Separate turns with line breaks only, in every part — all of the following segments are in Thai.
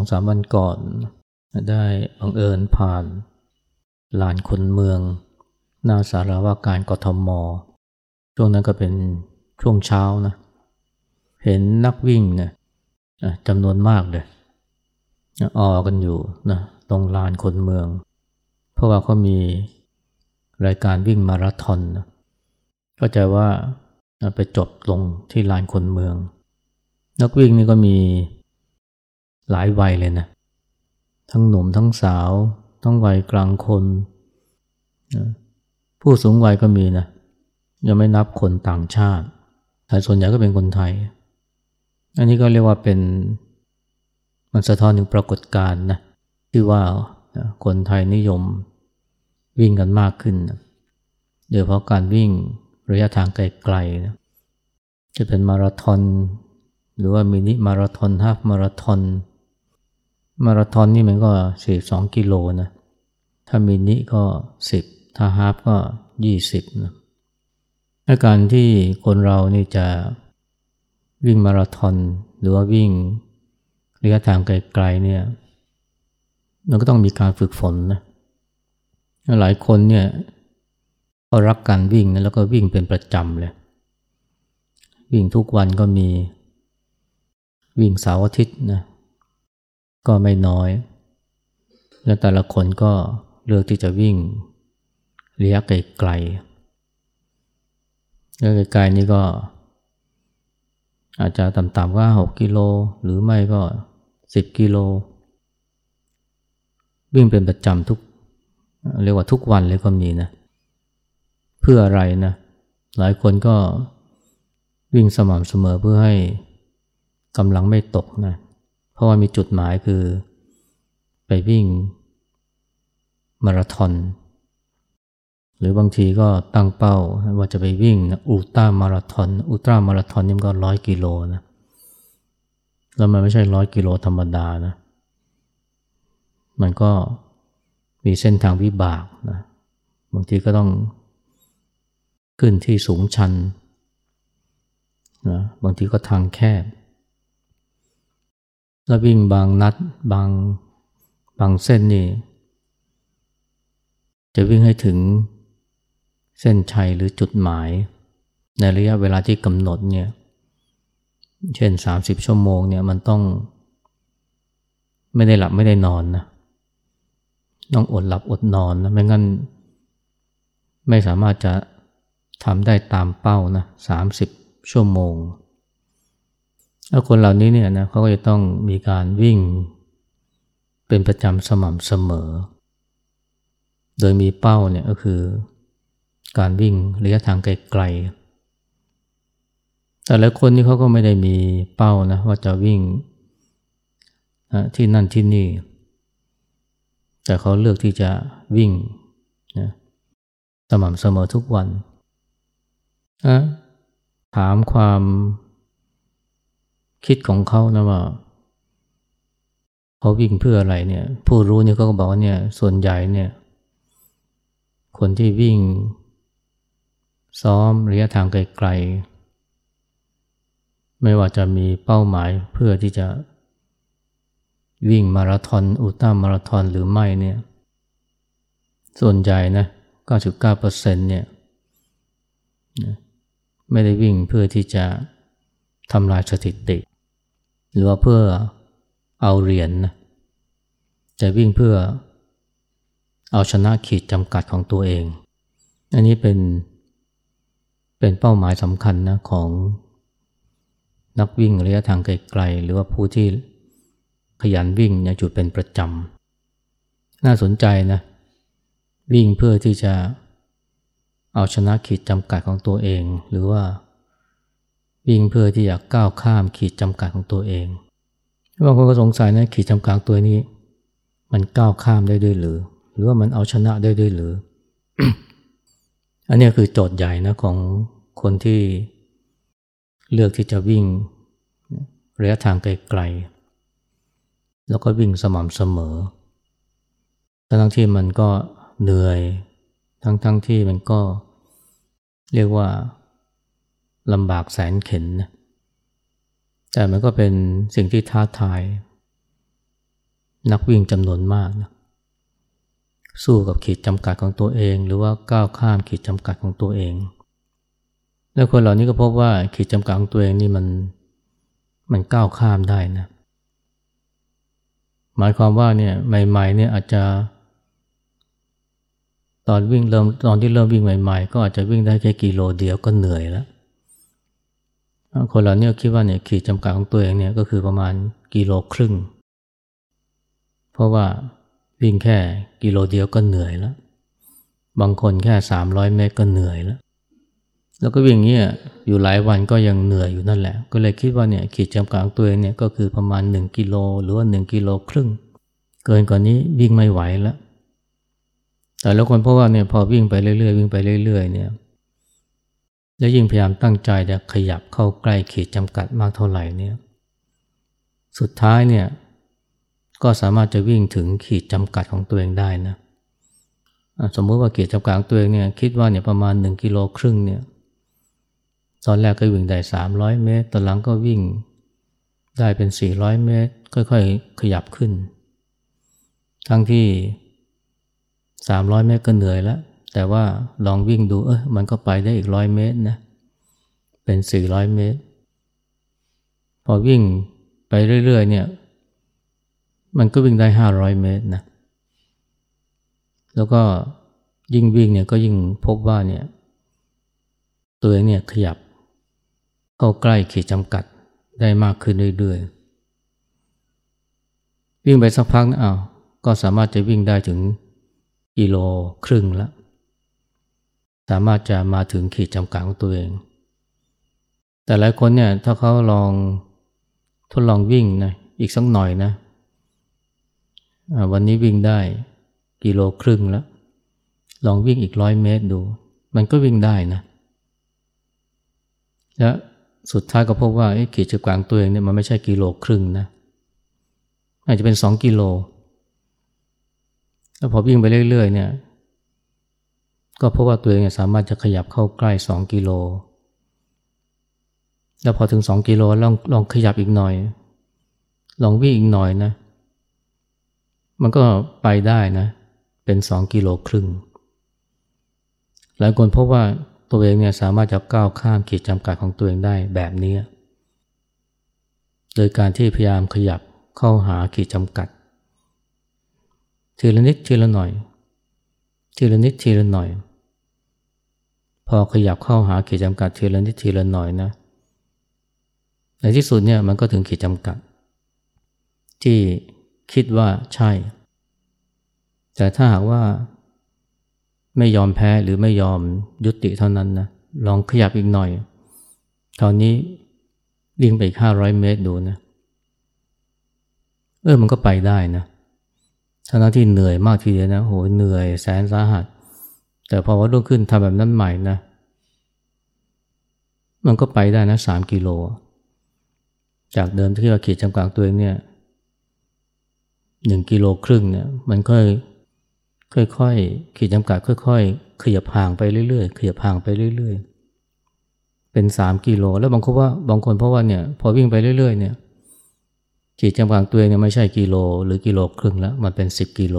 สองสามวันก่อน ได้บังเอิญผ่านลานคนเมือง หน้าสารว่าการกทม ช่วงนั้นก็เป็นช่วงเช้านะ เห็นนักวิ่งเนี่ยจำนวนมากเลยออกันอยู่นะตรงลานคนเมือง เพราะว่าเขามีรายการวิ่งมาราธอนนะก็จะว่าไปจบลงที่ลานคนเมือง นักวิ่งนี่ก็มี หลายวัยเลยนะ ทั้งหนุ่มทั้งสาว ทั้งวัยกลางคนผู้สูงวัยก็มีนะ ยังไม่นับคนต่างชาติ แต่ส่วนใหญ่ก็เป็นคนไทย อันนี้ก็เรียกว่าเป็นมันสะท้อนถึงปรากฏการณ์นะที่ว่าคนไทยนิยมวิ่งกันมากขึ้นโดยเพราะการวิ่งระยะทางไกลๆนะจะเป็นมาราธอนหรือว่ามินิมาราธอนฮาฟมาราธอน มาราธอนนี่มันก็สี่สองกิโลนะ ถ้ามินิก็สิบถ้าฮาฟก็ยี่สิบนะอาการที่คนเรานี่จะวิ่งมาราธอนหรือว่าวิ่งระยะทางไกลๆเนี่ยมันก็ต้องมีการฝึกฝนนะหลายคนเนี่ยก็รักการวิ่งนะแล้วก็วิ่งเป็นประจำเลย วิ่งทุกวันก็มี วิ่งเสาร์อาทิตย์นะ ก็ไม่น้อย แล้วแต่ละคนก็เลือกที่จะวิ่งระยะไกลๆระยะไกลๆนี่ก็ อาจจะต่ำๆก็หกกิโล หรือไม่ก็สิบกิโล วิ่งเป็นประจำทุก เรียกว่าทุกวันเลยก็มีนะ เพื่ออะไรนะ หลายคนก็วิ่งสม่ำเสมอเพื่อให้กำลังไม่ตกนะเราะว่ามีจุดหมายคือ ไปวิ่ง มาราธอน หรือบางทีก็ตั้งเป้าว่าจะไปวิ่งอุลตร้ามาราธอนอุลตร้ามาราธอนนี่ก็ร้อยกิโลนะแล้วมันไม่ใช่ร้อยกิโลธรรมดานะมันก็มีเส้นทางวิบากนะบางทีก็ต้องขึ้นที่สูงชันนะบางทีก็ทางแคบ แล้ววิ่งบางนัดบางบางเส้นนี่ จะวิ่งให้ถึงเส้นชัยหรือจุดหมาย ในระยะเวลาที่กำหนดเนี่ย เช่นสามสิบชั่วโมงเนี่ยมันต้อง ไม่ได้หลับไม่ได้นอนนะต้องอดหลับอดนอนนะไม่งั้น ไม่สามารถจะทำได้ตามเป้านะสามสิบชั่วโมง แล้วคนเหล่านี้เนี่ยนะเขาก็จะต้องมีการวิ่งเป็นประจำสม่ำเสมอ โดยมีเป้าเนี่ยก็คือการวิ่งระยะทางไกลๆ แต่ละคนนี่เขาก็ไม่ได้มีเป้านะว่าจะวิ่งที่นั่นที่นี่ แต่เขาเลือกที่จะวิ่งนะสม่ำเสมอทุกวัน ถามความ คิดของเขานะว่าเขาวิ่งเพื่ออะไรเนี่ย ผู้รู้เนี่ยเขาก็บอกว่าเนี่ย ส่วนใหญ่เนี่ย คนที่วิ่ง ซ้อมระยะทางไกลไม่ว่าจะมีเป้าหมายเพื่อที่จะ วิ่งมาราธอนอุลตร้ามาราธอนหรือไม่เนี่ย ส่วนใหญ่นะ 99%เนี่ยไม่ได้วิ่งเพื่อที่จะทำลายสถิติ หรือว่าเพื่อเอาเหรียญนะจะวิ่งเพื่อเอาชนะขีดจำกัดของตัวเอง อันนี้เป็นเป็นเป้าหมายสำคัญนะของนักวิ่งระยะทางไกลๆหรือว่าผู้ที่ขยันวิ่งเนี่ยจุดเป็นประจำ น่าสนใจนะวิ่งเพื่อที่จะเอาชนะขีดจำกัดของตัวเอง หรือว่า วิ่งเพื่อที่จะก้าวข้ามขีดจำกัดของตัวเองบางคนก็สงสัยนะขีดจำกัดตัวนี้ มันก้าวข้ามได้ด้วยหรือ หรือว่ามันเอาชนะได้ด้วยหรือ อันนี้คือโจทย์ใหญ่นะของคนที่เลือกที่จะวิ่งระยะทางไกลๆ แล้วก็วิ่งสม่ำเสมอ ทั้งที่มันก็เหนื่อย ทั้งๆทที่มันก็เรียกว่า ลำบากแสนเข็นนะแต่มันก็เป็นสิ่งที่ท้าทาย นักวิ่งจำนวนมากนะสู้กับขีดจำกัดของตัวเอง หรือว่าก้าวข้ามขีดจำกัดของตัวเอง แล้วคนเหล่านี้ก็พบว่าขีดจำกัดของตัวเองนี่มันมันก้าวข้ามได้นะ หมายความว่าเนี่ยใหม่ๆเนี่ยอาจจะตอนวิ่งเริ่มตอนที่เริ่มวิ่งใหม่ ๆ ก็อาจจะวิ่งได้แค่กิโลเดียวก็เหนื่อยแล้ว คนเราเนี่ยคิดว่าเนี่ยขีดจำกัดของตัวเองเนี่ยก็คือประมาณกิโลครึ่ง เพราะว่าวิ่งแค่กิโลเดียวก็เหนื่อยแล้ว บางคนแค่สามร้อยเมตรก็เหนื่อยแล้ว แล้วก็วิ่งเงี้ยอยู่หลายวันก็ยังเหนื่อยอยู่นั่นแหละ ก็เลยคิดว่าเนี่ยขีดจำกัดของตัวเองเนี่ยก็คือประมาณหนึ่งกิโลหรือว่าหนึ่งกิโลครึ่ง เกินกว่านี้วิ่งไม่ไหวแล้ว แต่แล้วคนเพราะว่าเนี่ยพอวิ่งไปเรื่อยๆวิ่งไปเรื่อยๆเนี่ย และยิ่งพยายามตั้งใจจะขยับเข้าใกล้ขีดจำกัดมากเท่าไหร่เนี่ยสุดท้ายเนี่ยก็สามารถจะวิ่งถึงขีดจำกัดของตัวเองได้นะสมมติว่าขีดจำกัดของตัวเองเนี่ยคิดว่าเนี่ยประมาณ 1กิโลครึ่งเนี่ยตอนแรกก็วิ่งได้ 300 เมตร ตอนหลังก็วิ่งได้เป็น 400 เมตร ค่อยๆ ขยับขึ้น ทั้งที่ 300 เมตรก็เหนื่อยแล้ว แต่ว่าลองวิ่งดูเออมันก็ไปได้อีกร้อยเมตรนะ เป็นสี่ร้อยเมตร พอวิ่งไปเรื่อยๆเนี่ย มันก็วิ่งได้ห้าร้อยเมตรนะ แล้วก็ยิ่งวิ่งเนี่ยก็ยิ่งพบว่าเนี่ย ตัวเองเนี่ยขยับ เข้าใกล้ขีดจำกัดได้มากขึ้นเรื่อยๆ วิ่งไปสักพักนะอ้าวก็สามารถจะวิ่งได้ถึงกิโลครึ่งแล้ว สามารถจะมาถึงขีดจำกัดของตัวเอง แต่หลายคนเนี่ยถ้าเขาลองทดลองวิ่งนะอีกสักหน่อยนะวันนี้วิ่งได้กิโลครึ่งแล้ว ลองวิ่งอีกร้อยเมตรดู มันก็วิ่งได้นะ และสุดท้ายก็พบว่าขีดจำกัดตัวเองเนี่ยมันไม่ใช่กิโลครึ่งนะอาจจะเป็นสองกิโลแล้วพอวิ่งไปเรื่อยๆเนี่ย ก็เพราะว่าตัวเองสามารถจะขยับเข้าใกล้สองกิโล แล้วพอถึงสองกิโลลองลองขยับอีกหน่อย ลองวิ่งอีกหน่อยนะ มันก็ไปได้นะ เป็นสองกิโลครึ่ง หลายคนพบว่าตัวเองเนี่ยสามารถจะก้าวข้ามขีดจำกัดของตัวเองได้แบบนี้ โดยการที่พยายามขยับเข้าหาขีดจำกัด ทีละนิดทีละหน่อย ทีละนิดทีละหน่อย พอขยับเข้าหาขีดจำกัดทีละนิดทีละหน่อยนะ ในที่สุดเนี่ยมันก็ถึงขีดจำกัด ที่คิดว่าใช่ แต่ถ้าหากว่าไม่ยอมแพ้หรือไม่ยอมยุติเท่านั้นนะลองขยับอีกหน่อยคราวนี้วิ่งไปอีกห้าร้อยเมตรดูนะเออมันก็ไปได้นะทั้งที่เหนื่อยมากทีเดียวนะโหเหนื่อยแสนสาหัส แต่พอว่ารุ่งขึ้นทำแบบนั้นใหม่นะ มันก็ไปได้นะสามกิโล จากเดิมที่เราขีดจำกัดตัวเองเนี่ยหนึ่งกิโลครึ่งเนี่ยมันค่อยค่อยๆขีดจำกัดค่อยๆขยับห่างไปเรื่อยๆขยับห่างไปเรื่อยๆ เป็นสามกิโล แล้วบางคนว่าบางคนเพราะว่าเนี่ยพอวิ่งไปเรื่อยๆเนี่ยขีดจำกัดตัวเองเนี่ยไม่ใช่กิโล หรือกิโลครึ่งแล้วมันเป็นสิบกิโล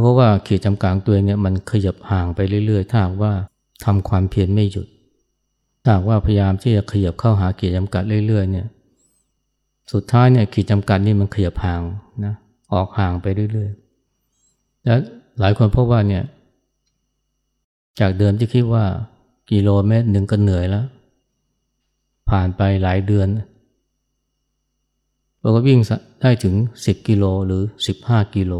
เพราะว่าขีดจำกัดตัวเองเนี่ยมันขยับห่างไปเรื่อยๆ ถ้าว่าทำความเพียรไม่หยุดถ้าว่าพยายามที่จะขยับเข้าหาขีดจำกัดเรื่อยๆเนี่ยสุดท้ายเนี่ยขีดจำกัดนี่มันขยับห่างนะออกห่างไปเรื่อยๆ แล้วหลายคนพบว่าเนี่ยจากเดิมที่คิดว่ากิโลเมตรหนึ่งก็เหนื่อยแล้ว ผ่านไปหลายเดือนเราก็วิ่งได้ถึง 10 กิโลหรือ 15 กิโล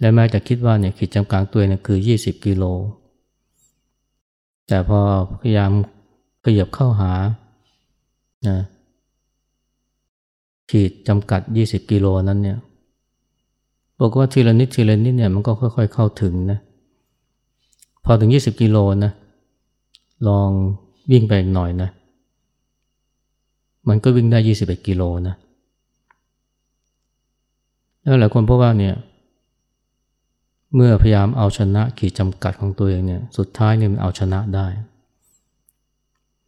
และแม้จะคิดว่าเนี่ยขีดจำกัดตัวเนี่ยคือ 20 กิโล แต่พอพยายามขยับเข้าหานะขีดจำกัด 20 กิโลนั้นเนี่ยบอกว่าทีละนิดทีละนิดเนี่ยมันก็ค่อย ๆ เข้าถึงนะพอถึง 20 กิโลนะลองวิ่งไปอีกหน่อยนะ มันก็วิ่งได้ 21 กิโลนะแล้วหลายคนพบว่าเนี่ย เมื่อพยายามเอาชนะขีดจำกัดของตัวเองเนี่ยสุดท้ายเนี่ยมันเอาชนะได้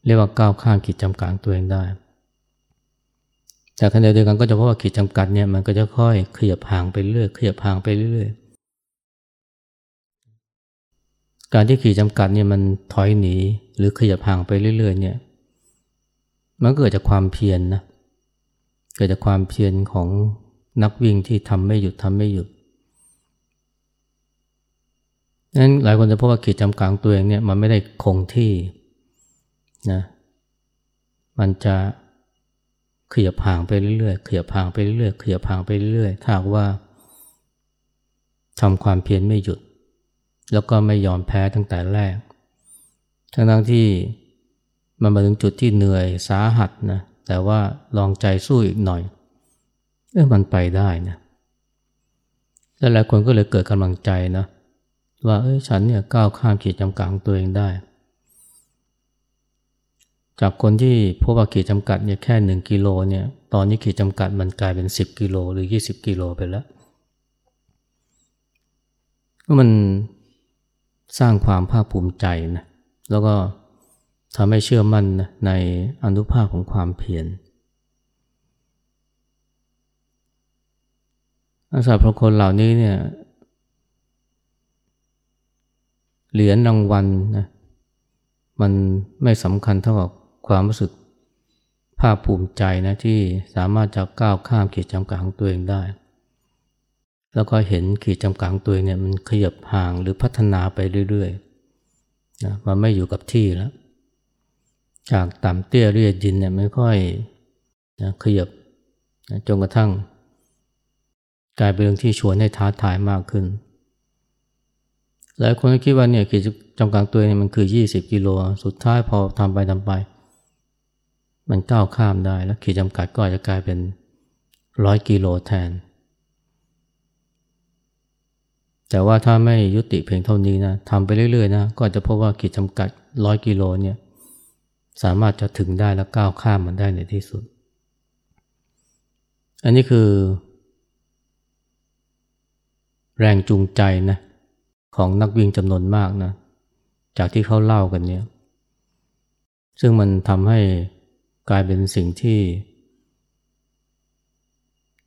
เรียกว่าก้าวข้ามขีดจำกัดตัวเองได้ แต่ขณะเดียวกันก็จะพบว่าขีดจำกัดเนี่ยมันก็จะค่อยขยับห่างไปเรื่อยขยับห่างไปเรื่อยการที่ขีดจำกัดเนี่ยมันถอยหนี หรือขยับห่างไปเรื่อยๆเนี่ยมันเกิดจากความเพียรนนะเกิดจากความเพียรของนักวิ่งที่ทำไม่หยุดทำไม่หยุด นั้นหลายคนจะพบว่าขีดจำกัดตัวเองเนี่ยมันไม่ได้คงที่นะมันจะขยับห่างไปเรื่อยๆขยับห่างไปเรื่อยๆขยับห่างไปเรื่อยๆถ้าว่าทำความเพียรไม่หยุด แล้วก็ไม่ยอมแพ้ตั้งแต่แรก ทั้งๆที่มันมาถึงจุดที่เหนื่อยสาหัสนะแต่ว่าลองใจสู้อีกหน่อยเออมันไปได้นะแล้วหลายคนก็เลยเกิดกำลังใจนะ ว่าเอ้ยฉันเนี่ยก้าวข้ามขีดจำกัดตัวเองได้ จากคนที่พบว่าขีดจำกัดเนี่ยแค่หนึ่งกิโลเนี่ยตอนนี้ขีดจำกัดมันกลายเป็นสิบกิโลหรือยี่สิบกิโลไปแล้วก็มันสร้างความภาคภูมิใจนะแล้วก็ทำให้เชื่อมั่นนะในอนุภาพของความเพียรอาสาพระคนเหล่านี้เนี่ย เหรียญรางวัลนะมันไม่สำคัญเท่ากับความรู้สึกภาคภูมิใจนะที่สามารถจะก้าวข้ามขีดจำกัดของตัวเองได้ แล้วก็เห็นขีดจำกัดของตัวเองเนี่ยมันขยับห่างหรือพัฒนาไปเรื่อยๆนะมันไม่อยู่กับที่แล้ว จากต่ำเตี้ยเรียดินเนี่ยไม่ค่อยนะขยับนะจนกระทั่ง กลายเป็นเรื่องที่ชวนให้ท้าทายมากขึ้น หลายคนคิดว่าเนี่ยขีดจำกัดตัวเนี่ยมันคือ 20 กิโล สุดท้ายพอทำไปทำไป มันก้าวข้ามได้แล้วขีดจำกัดก็อาจจะกลายเป็นร้อยกิโลแทน แต่ว่าถ้าไม่ยุติเพียงเท่านี้นะทำไปเรื่อยๆนะก็จะพบว่าขีดจำกัดร้อยกิโลเนี่ยสามารถจะถึงได้และก้าวข้ามมันได้ในที่สุด อันนี้คือ แรงจูงใจนะ ของนักวิ่งจำนวนมากนะ จากที่เขาเล่ากันเนี่ย ซึ่งมันทำให้กลายเป็นสิ่งที่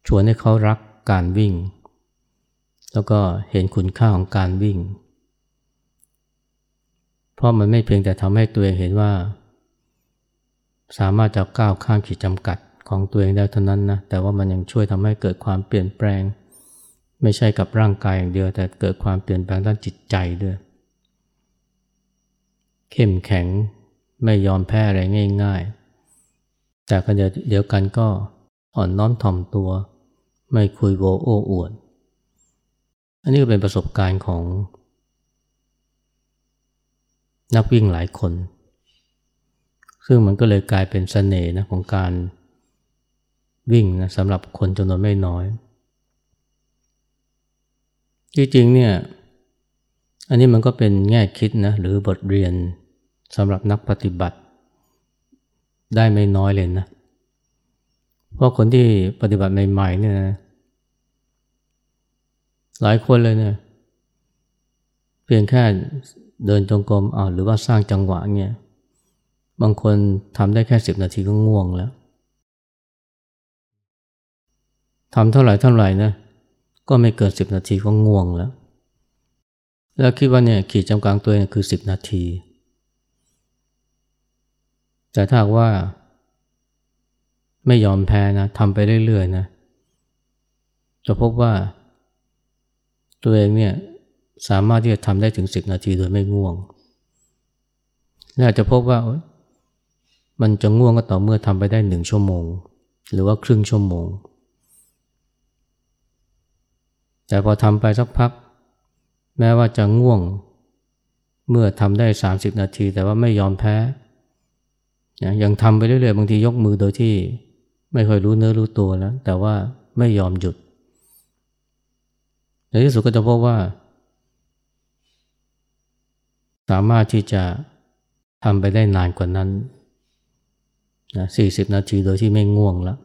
ชวนให้เขารักการวิ่ง แล้วก็เห็นคุณค่าของการวิ่ง เพราะมันไม่เพียงแต่ทำให้ตัวเองเห็นว่า สามารถจะก้าวข้ามขีดจำกัดของตัวเองได้เท่านั้นนะ แต่ว่ามันยังช่วยทำให้เกิดความเปลี่ยนแปลง ไม่ใช่กับร่างกายอย่างเดียว แต่เกิดความเปลี่ยนแปลงด้านจิตใจด้วย เข้มแข็งไม่ยอมแพ้อะไรง่ายๆ แต่กันเดียวกันก็อ่อนน้อมถ่อมตัว ไม่คุยโวโอ้อวด อันนี้ก็เป็นประสบการณ์ของ นักวิ่งหลายคน ซึ่งมันก็เลยกลายเป็นสเสน่ห์นะของการวิ่งนะสำหรับคนจำนวนไม่น้อย ที่จริงเนี่ยอันนี้มันก็เป็นแง่คิดนะหรือบทเรียนสำหรับนักปฏิบัติ ได้ไม่น้อยเลยนะเพราะคนที่ปฏิบัติใหม่ๆเนี่ยนะหลายคนเลยเนี่ยเพียงแค่เดินจงกรมอ่าหรือว่าสร้างจังหวะเนี่ยบางคนทำได้แค่สิบนาทีก็ง่วงแล้วทำเท่าไหร่เท่าไหร่นะ ก็ไม่เกินสิบนาทีก็ง่วงแล้ว แล้วคิดว่าเนี่ยขีดจำกัดตัวเองคือสิบนาที แต่ถ้าว่า ไม่ยอมแพ้นะทำไปเรื่อยๆนะ จะพบว่า ตัวเองเนี่ยสามารถที่จะทำได้ถึงสิบนาทีโดยไม่ง่วง และอาจจะพบว่ามันจะง่วงก็ต่อเมื่อทำไปได้หนึ่งชั่วโมง หรือว่าครึ่งชั่วโมง แต่พอทำไปสักพัก แม้ว่าจะง่วง เมื่อทำได้ 30 นาที แต่ว่าไม่ยอมแพ้ยังทำไปเรื่อยๆ บางทียกมือโดยที่ไม่ค่อยรู้เนื้อรู้ตัวแล้ว แต่ว่าไม่ยอมหยุด ในที่สุดก็จะพบว่า สามารถที่จะทำไปได้นานกว่านั้นนะ40 นาทีโดยที่ไม่ง่วงแล้ว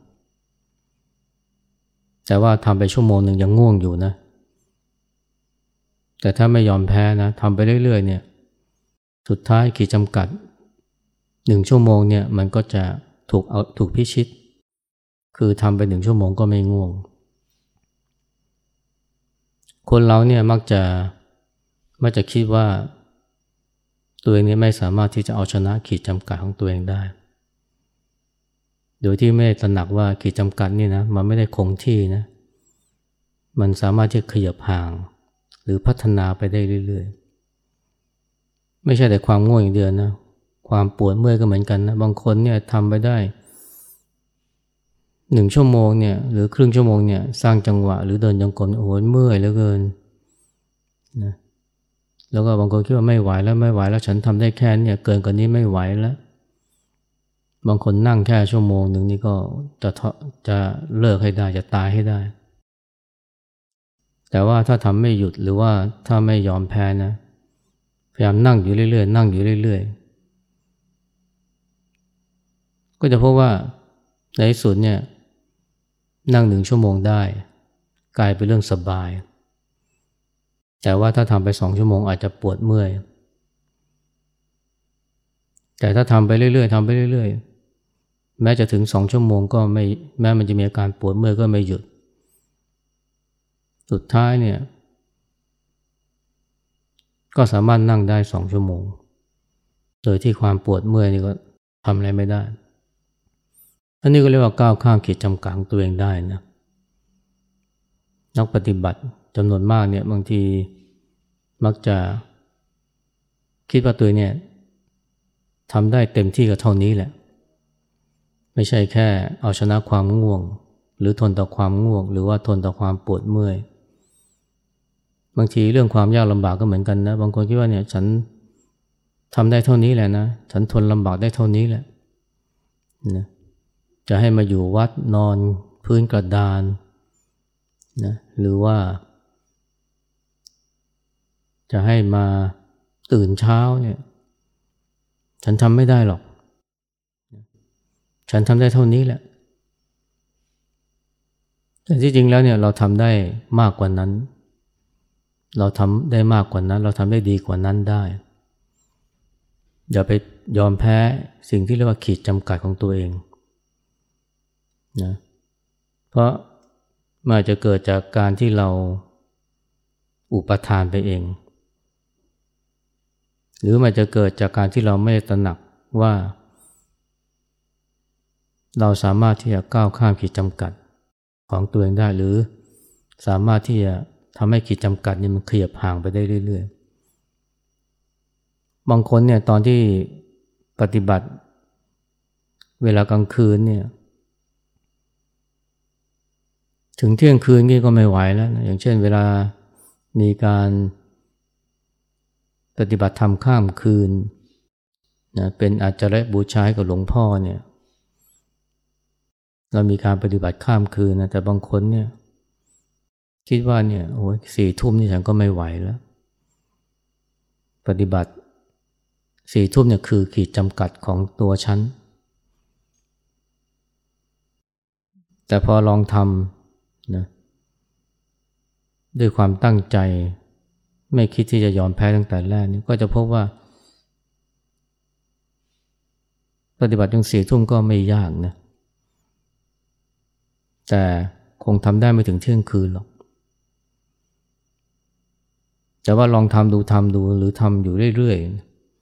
แต่ว่าทำไปชั่วโมงหนึ่งยังง่วงอยู่นะ แต่ถ้าไม่ยอมแพ้นะทำไปเรื่อยๆเนี่ย สุดท้ายขีดจำกัดหนึ่งชั่วโมงเนี่ยมันก็จะถูกเอาถูกพิชิต คือทำไปหนึ่งชั่วโมงก็ไม่ง่วง คนเราเนี่ยมักจะมักจะคิดว่า ตัวเองนี้ไม่สามารถที่จะเอาชนะขีดจำกัดของตัวเองได้ โดยที่ไม่ตระหนักว่าขีดจำกัดนี่นะมันไม่ได้คงที่นะมันสามารถที่จะขยับห่าง หรือพัฒนาไปได้เรื่อยๆ ไม่ใช่แต่ความง่วงอย่างเดียวนะความปวดเมื่อยก็เหมือนกันนะบางคนเนี่ยทำไปได้หนึ่งชั่วโมงเนี่ยหรือครึ่งชั่วโมงเนี่ยสร้างจังหวะหรือเดินจงกรมโอ้โหเมื่อยเหลือเกินนะแล้วก็บางคนคิดว่าไม่ไหวแล้วไม่ไหวแล้วฉันทำได้แค่นี่ยเกินกว่านี้ไม่ไหวแล้ว บางคนนั่งแค่ชั่วโมงหนึ่งนี่ก็จะจะเลิกให้ได้จะตายให้ได้ แต่ว่าถ้าทำไม่หยุดหรือว่าถ้าไม่ยอมแพ้นะพยายามนั่งอยู่เรื่อยๆนั่งอยู่เรื่อยๆ ก็จะพบว่าในที่สุดเนี่ยนั่งหนึ่งชั่วโมงได้ กลายเป็นเรื่องสบาย แต่ว่าถ้าทำไปสองชั่วโมงอาจจะปวดเมื่อยแต่ถ้าทำไปเรื่อยๆทำไปเรื่อยๆ แม้จะถึงสองชั่วโมงก็ไม่แม้มันจะมีอาการปวดเมื่อยก็ไม่หยุด สุดท้ายเนี่ย ก็สามารถนั่งได้สองชั่วโมง โดยที่ความปวดเมื่อยนี่ก็ทำอะไรไม่ได้ อันนี้ก็เรียกว่าก้าวข้ามขีดจำกัดของตัวเองได้นะ นักปฏิบัติจำนวนมากเนี่ยบางทีมักจะคิดว่าตัวเนี่ยทำได้เต็มที่กับเท่านี้แหละ ไม่ใช่แค่เอาชนะความง่วง หรือทนต่อความง่วง หรือว่าทนต่อความปวดเมื่อย บางทีเรื่องความยากลำบากก็เหมือนกันนะ บางคนคิดว่าเนี่ยฉันทำได้เท่านี้แหละนะ ฉันทนลำบากได้เท่านี้แหละนะจะให้มาอยู่วัดนอนพื้นกระดานนะหรือว่า จะให้มาตื่นเช้าเนี่ย ฉันทำไม่ได้หรอก ฉันทำได้เท่านี้แหละ แต่ที่จริงแล้วเนี่ยเราทำได้มากกว่านั้น เราทำได้มากกว่านั้น เราทำได้ดีกว่านั้นได้ อย่าไปยอมแพ้สิ่งที่เรียกว่าขีดจำกัดของตัวเองนะเพราะมันจะเกิดจากการที่เราอุปทานไปเอง หรือมันจะเกิดจากการที่เราไม่ตระหนักว่า เราสามารถที่จะก้าวข้ามขีดจำกัดของตัวเองได้หรือ สามารถที่จะทำให้ขีดจำกัดนี่มันขยับห่างไปได้เรื่อยๆ บางคนเนี่ยตอนที่ปฏิบัติ เวลากลางคืนเนี่ย ถึงเที่ยงคืนนี่ก็ไม่ไหวแล้วนะอย่างเช่นเวลามีการปฏิบัติธรรมข้ามคืนนะเป็นอาจจะและบูชายกับหลวงพ่อเนี่ย เรามีการปฏิบัติข้ามคืนนะแต่บางคนเนี่ย คิดว่าเนี่ยโอ้ยสี่ทุ่มนี่ฉันก็ไม่ไหวแล้ว ปฏิบัติสี่ทุ่มเนี่ยคือขีดจำกัดของตัวฉัน แต่พอลองทำนะด้วยความตั้งใจ ไม่คิดที่จะยอมแพ้ตั้งแต่แรกนี่ก็จะพบว่า ปฏิบัติจงสี่ทุ่มก็ไม่ยากนะ แต่คงทำได้ไม่ถึงเที่ยงคืนหรอก แต่ว่าลองทำดูทำดูหรือทำอยู่เรื่อย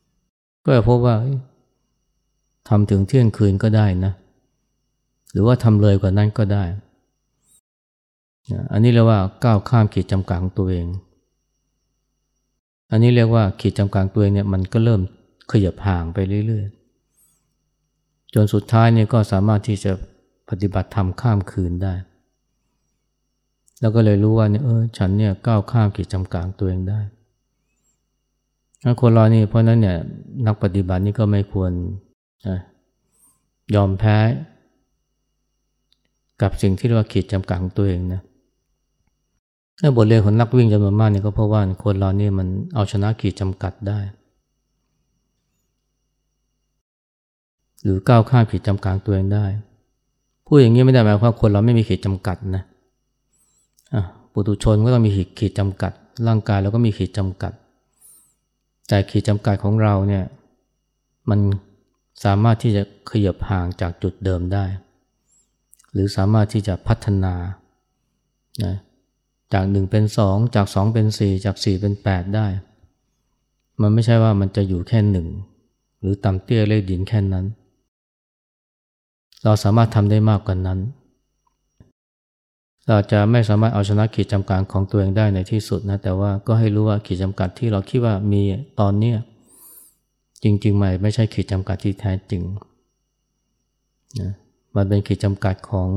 ๆ ก็จะพบว่าทำถึงเที่ยงคืนก็ได้นะ หรือว่าทำเลยกว่านั้นก็ได้ อันนี้เรียกว่าก้าวข้ามขีดจำกัดของตัวเอง อันนี้เรียกว่าขีดจำกัดตัวเองเนี่ยมันก็เริ่มขยับห่างไปเรื่อยๆ จนสุดท้ายเนี่ยก็สามารถที่จะ ปฏิบัติธรรมข้ามคืนได้ แล้วก็เลยรู้ว่าเนี่ยเออฉันเนี่ยก้าวข้ามขีดจำกัดตัวเองได้คนเรานี่เพราะนั้นเนี่ยนักปฏิบัตินี่ก็ไม่ควรยอมแพ้ กับสิ่งที่เรียกว่าขีดจำกัดของตัวเองนะและบทเรียนของนักวิ่งจำนวนมากนี่ก็เพราะว่าคนเรานี่มันเอาชนะขีดจำกัดได้ หรือก้าวข้ามขีดจำกัดตัวเองได้ พูดอย่างนี้ไม่ได้หมายความคนเราไม่มีขีดจำกัดนะปุถุชนก็ต้องมีขีดขีดจำกัด ร่างกายเราก็มีขีดจำกัด แต่ขีดจำกัดของเราเนี่ยมันสามารถที่จะขยับห่างจากจุดเดิมได้ หรือสามารถที่จะพัฒนานะจากหนึ่งเป็นสองจากสองเป็นสี่จากสี่เป็นแปดได้ มันไม่ใช่ว่ามันจะอยู่แค่หนึ่งหรือต่ำเตี้ยเลขดินแค่นั้น เราสามารถทำได้มากกว่านั้น เราจะไม่สามารถเอาชนะขีดจำกัดของตัวเองได้ในที่สุดนะ แต่ว่าก็ให้รู้ว่าขีดจำกัดที่เราคิดว่ามีตอนเนี้จริงๆใหม่ไม่ใช่ขีดจำกัดที่แท้จริงนะมันเป็นขีดจำกัดของ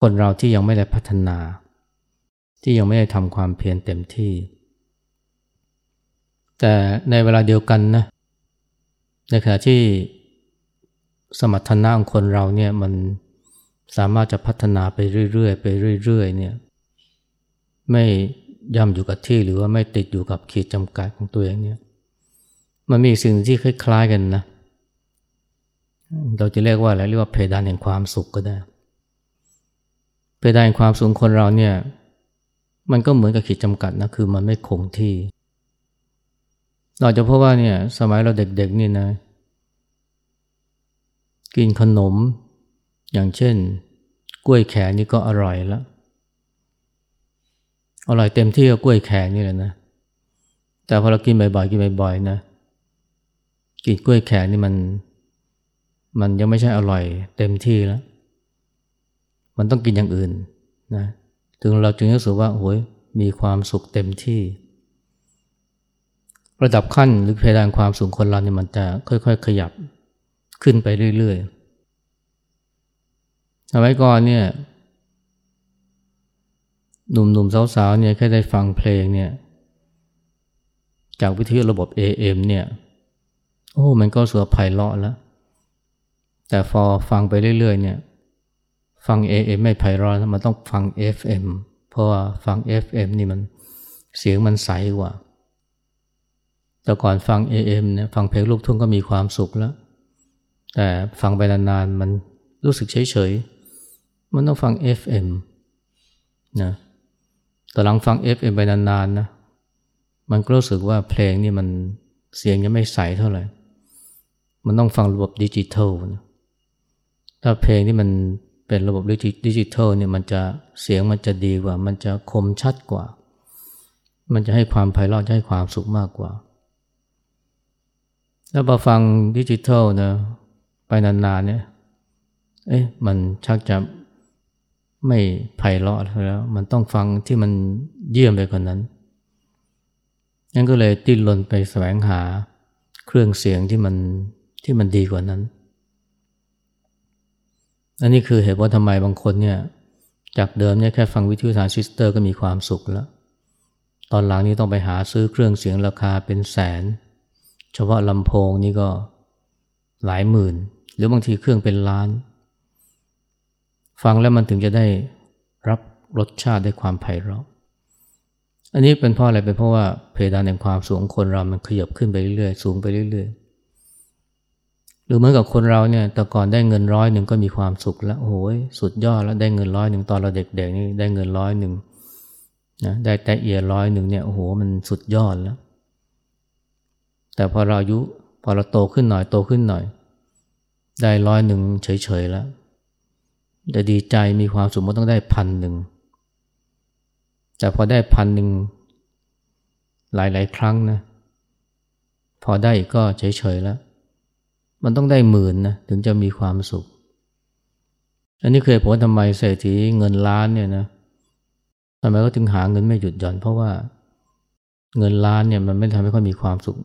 คนเราที่ยังไม่ได้พัฒนา ที่ยังไม่ได้ทำความเพียรเต็มที่ แต่ในเวลาเดียวกันนะในขณะที่ สมรรถนะของคนเราเนี่ยมันสามารถจะพัฒนาไปเรื่อยๆ ไปเรื่อยๆเนี่ยไม่ย่ำอยู่กับที่หรือว่าไม่ติดอยู่กับขีดจำกัดของตัวเองเนี่ยมันมีสิ่งที่คล้ายๆกันนะเราจะเรียกว่าอะไรเรียกว่าเพดานแห่งความสุขก็ได้ เพดานแห่งความสุขคนเราเนี่ยมันก็เหมือนกับขีดจำกัดนะคือมันไม่คงที่ เราจะพบว่าเนี่ยสมัยเราเด็กๆนี่นะ กินขนม อย่างเช่น กล้วยแขกนี่ก็อร่อยแล้ว อร่อยเต็มที่ก็กล้วยแขกนี่แหละนะ แต่พอเรากินบ่อยๆกินบ่อยๆนะ กินกล้วยแขกนี่มัน มันยังไม่ใช่อร่อย เต็มที่แล้ว มันต้องกินอย่างอื่นนะ ถึงเราจึงรู้สึกว่าโอ้ยมีความสุขเต็มที่ระดับขั้นหรือเพดานความสูงคนเราเนี่ยมันจะค่อย ๆ ขยับ ขึ้นไปเรื่อยๆสมัยก่อนเนี่ยหนุ่มๆสาวๆเนี่ยแค่ได้ฟังเพลงเนี่ยจากวิทยุระบบ AM เนี่ยโอ้มันก็สวยไพเราะแล้ว แต่พอฟังไปเรื่อยๆเนี่ยฟัง AM ไม่ไพเราะมันต้องฟัง FM เพราะว่าฟัง FM นี่มันเสียงมันใสกว่า แต่ก่อนฟัง AM เนี่ยฟังเพลงลูกทุ่งก็มีความสุขแล้ว แต่ฟังไปนานๆมันรู้สึกเฉยๆ มันต้องฟัง FM นะแต่หลังฟัง FM ไปนานๆนะ มันก็รู้สึกว่าเพลงนี่มันเสียงยังไม่ใสเท่าไหร่ มันต้องฟังระบบดิจิทัลนะถ้าเพลงที่มันเป็นระบบดิจิทัลเนี่ยมันจะเสียงมันจะดีกว่า มันจะคมชัดกว่า มันจะให้ความไพเราะจะให้ความสุขมากกว่า แล้วพอฟังดิจิทัลนะ ไปนานๆเนี่ย เอ๊ะมันชักจะไม่ไพเราะแล้ว มันต้องฟังที่มันเยี่ยมไปกว่านั้นนั่นก็เลยติ้นรนไปแสวงหาเครื่องเสียงที่มันที่มันดีกว่านั้น อันนี้คือเหตุว่าทำไมบางคนเนี่ย จากเดิมเนี่ยแค่ฟังวิทยุทรานซิสเตอร์ก็มีความสุขแล้ว ตอนหลังนี้ต้องไปหาซื้อเครื่องเสียงราคาเป็นแสน เฉพาะลำโพงนี่ก็หลายหมื่น รือบางทีเครื่องเป็นล้าน ฟังแล้วมันถึงจะได้รับรสชาติได้ความไพเราะอันนี้เป็นเพราะอะไรเป็นเพราะว่าเพดานแห่งความสูงคนเรามันขยับขึ้นไปเรื่อยๆสูงไปเรื่อยๆรือเหมือนกับคนเราเนี่ยแต่ก่อนได้เงินร้อยหนึ่งก็มีความสุขแล้วโอ้ยสุดยอดแล้วได้เงินร้อยหนึ่งตอนเราเด็กๆนี่ได้เงินร้อยหนึ่งนะได้แต่เอียร้อยหนึ่งเนี่ยโอ้โหมันสุดยอดแล้ว แต่พอเราอายุพอเราโตขึ้นหน่อยโตขึ้นหน่อย ได้ร้อยหนึ่งเฉยๆแล้วจะดีใจมีความสุขมันต้องได้พันหนึ่งแต่พอได้พันหนึ่งหลายๆ ครั้งนะพอได้ก็เฉยๆแล้ว มันต้องได้หมื่นนะถึงจะมีความสุข อันนี้เคยผมทำไมเศรษฐีเงินล้านเนี่ยนะทำไมก็ถึงหาเงินไม่หยุดหย่อน เพราะว่าเงินล้านเนี่ยมันไม่ทำให้เขามีความสุข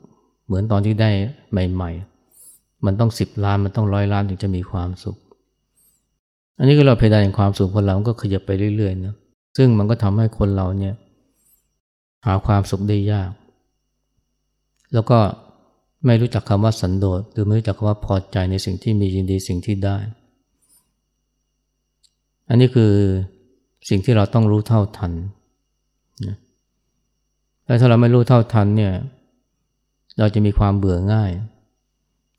เหมือนตอนที่ได้ใหม่ ๆ มันต้องสิบล้านมันต้องร้อยล้านถึงจะมีความสุข อันนี้ก็เราเพดานแห่งความสุขคนเราก็ขยับไปเรื่อยๆนะซึ่งมันก็ทำให้คนเราเนี่ยหาความสุขได้ยาก แล้วก็ไม่รู้จักคำว่าสันโดษหรือไม่รู้จักคำว่าพอใจในสิ่งที่มียินดีสิ่งที่ได้ อันนี้คือสิ่งที่เราต้องรู้เท่าทันนะและถ้าเราไม่รู้เท่าทันเนี่ย เราจะมีความเบื่อง่าย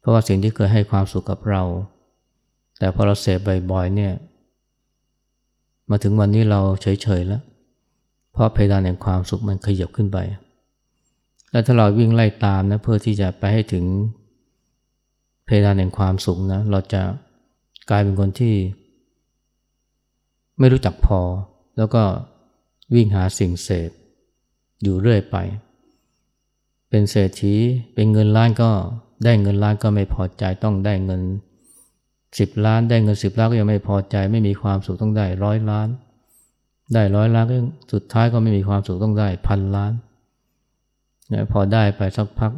ราะว่าสิ่งที่เคยให้ความสุขกับเรา แต่พอเราเสพบ่อยๆเนี่ย มาถึงวันนี้เราเฉยๆแล้ว เพราะเพดานแห่งความสุขมันขยับขึ้นไป แล้วถ้าเราวิ่งไล่ตามนะเพื่อที่จะไปให้ถึงเพดานแห่งความสุขนะ เราจะกลายเป็นคนที่ ไม่รู้จักพอ แล้วก็วิ่งหาสิ่งเสพอยู่เรื่อยไป เป็นเศรษฐีเป็นเงินล้านก็ ได้เงินล้านก็ไม่พอใจต้องได้เงินสิบล้าน ได้เงินสิบล้านก็ยังไม่พอใจ ไม่มีความสุขต้องได้ร้อยล้าน ได้ร้อยล้านก็สุดท้ายก็ไม่มีความสุขต้องได้พันล้านนะพอได้ไปสักพัก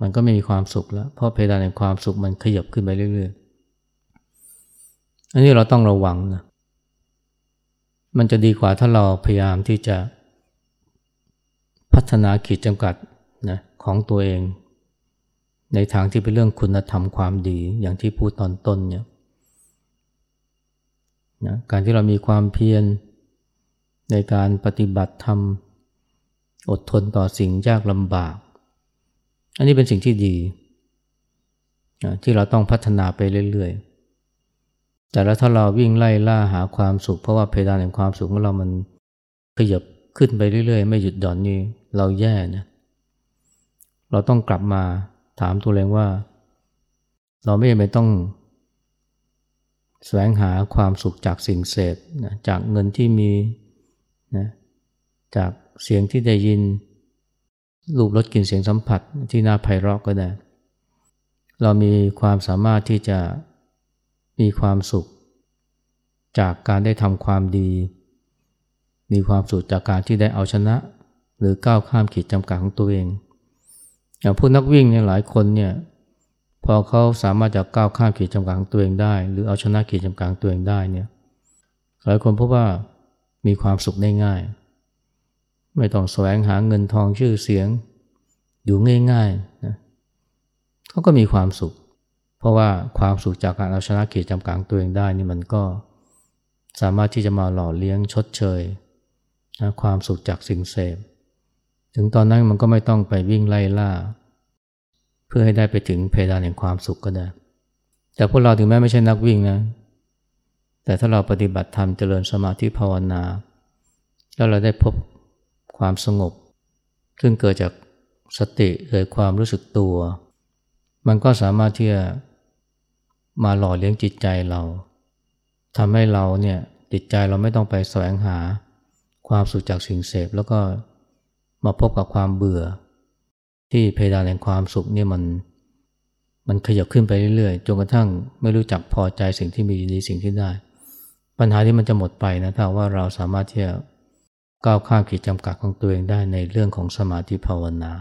มันก็ไม่มีความสุขแล้ว เพราะเพดานแห่งความสุขมันขยับขึ้นไปเรื่อยๆ อันนี้เราต้องระวังนะมันจะดีกว่าถ้าเราพยายามที่จะพัฒนาขีดจำกัดนะของตัวเอง ในทางที่เป็นเรื่องคุณธรรมความดีอย่างที่พูดตอนต้นเนี่ยนะการที่เรามีความเพียรในการปฏิบัติธรรม อดทนต่อสิ่งยากลำบาก อันนี้เป็นสิ่งที่ดีนะที่เราต้องพัฒนาไปเรื่อยๆ แต่แล้วถ้าเราวิ่งไล่ล่าหาความสุข เพราะว่าเพดานแห่งความสุขของเรามันขยับขึ้นไปเรื่อยๆ ไม่หยุดหย่อนนี่เราแย่นะเราต้องกลับมา ถามตัวเองว่า เราไม่จำเป็นต้องแสวงหาความสุขจากสิ่งเสพนะจากเงินที่มีนะจากเสียงที่ได้ยิน รูปรสกลิ่นเสียงสัมผัสที่น่าไพเราะก็ได้ เรามีความสามารถที่จะมีความสุข จากการได้ทำความดี มีความสุขจากการที่ได้เอาชนะ หรือก้าวข้ามขีดจำกัดของตัวเอง อย่างผู้นักวิ่งเนี่ยหลายคนเนี่ยพอเขาสามารถจะก้าวข้ามขีดจำกัดของตัวเองได้ หรือเอาชนะขีดจำกัดของตัวเองได้เนี่ยหลายคนพบว่ามีความสุขได้ง่าย ไม่ต้องแสวงหาเงินทองชื่อเสียง อยู่ง่ายๆนะเขาก็มีความสุข เพราะว่าความสุขจากการเอาชนะขีดจำกัดตัวเองได้นี่มันก็สามารถที่จะมาหล่อเลี้ยงชดเชยนะความสุขจากสิ่งเสพ ถึงตอนนั้นมันก็ไม่ต้องไปวิ่งไล่ล่า เพื่อให้ได้ไปถึงเพดานแห่งความสุขก็ได้ แต่พวกเราถึงแม้ไม่ใช่นักวิ่งนะ แต่ถ้าเราปฏิบัติธรรมเจริญสมาธิภาวนา แล้วเราได้พบความสงบ ซึ่งเกิดจากสติเกิดความรู้สึกตัว มันก็สามารถที่จะมาหล่อเลี้ยงจิตใจเราทำให้เราเนี่ยจิตใจเราไม่ต้องไปแสวงหาความสุขจากสิ่งเสพแล้วก็ มาพบกับความเบื่อ ที่เพดานแห่งความสุขเนี่ยมัน มันขยับขึ้นไปเรื่อยๆจนกระทั่งไม่รู้จักพอใจสิ่งที่มีดีสิ่งที่ได้ ปัญหาที่มันจะหมดไปนะถ้าว่าเราสามารถที่จะก้าวข้ามขีดจำกัดของตัวเองได้ในเรื่องของสมาธิภาวนา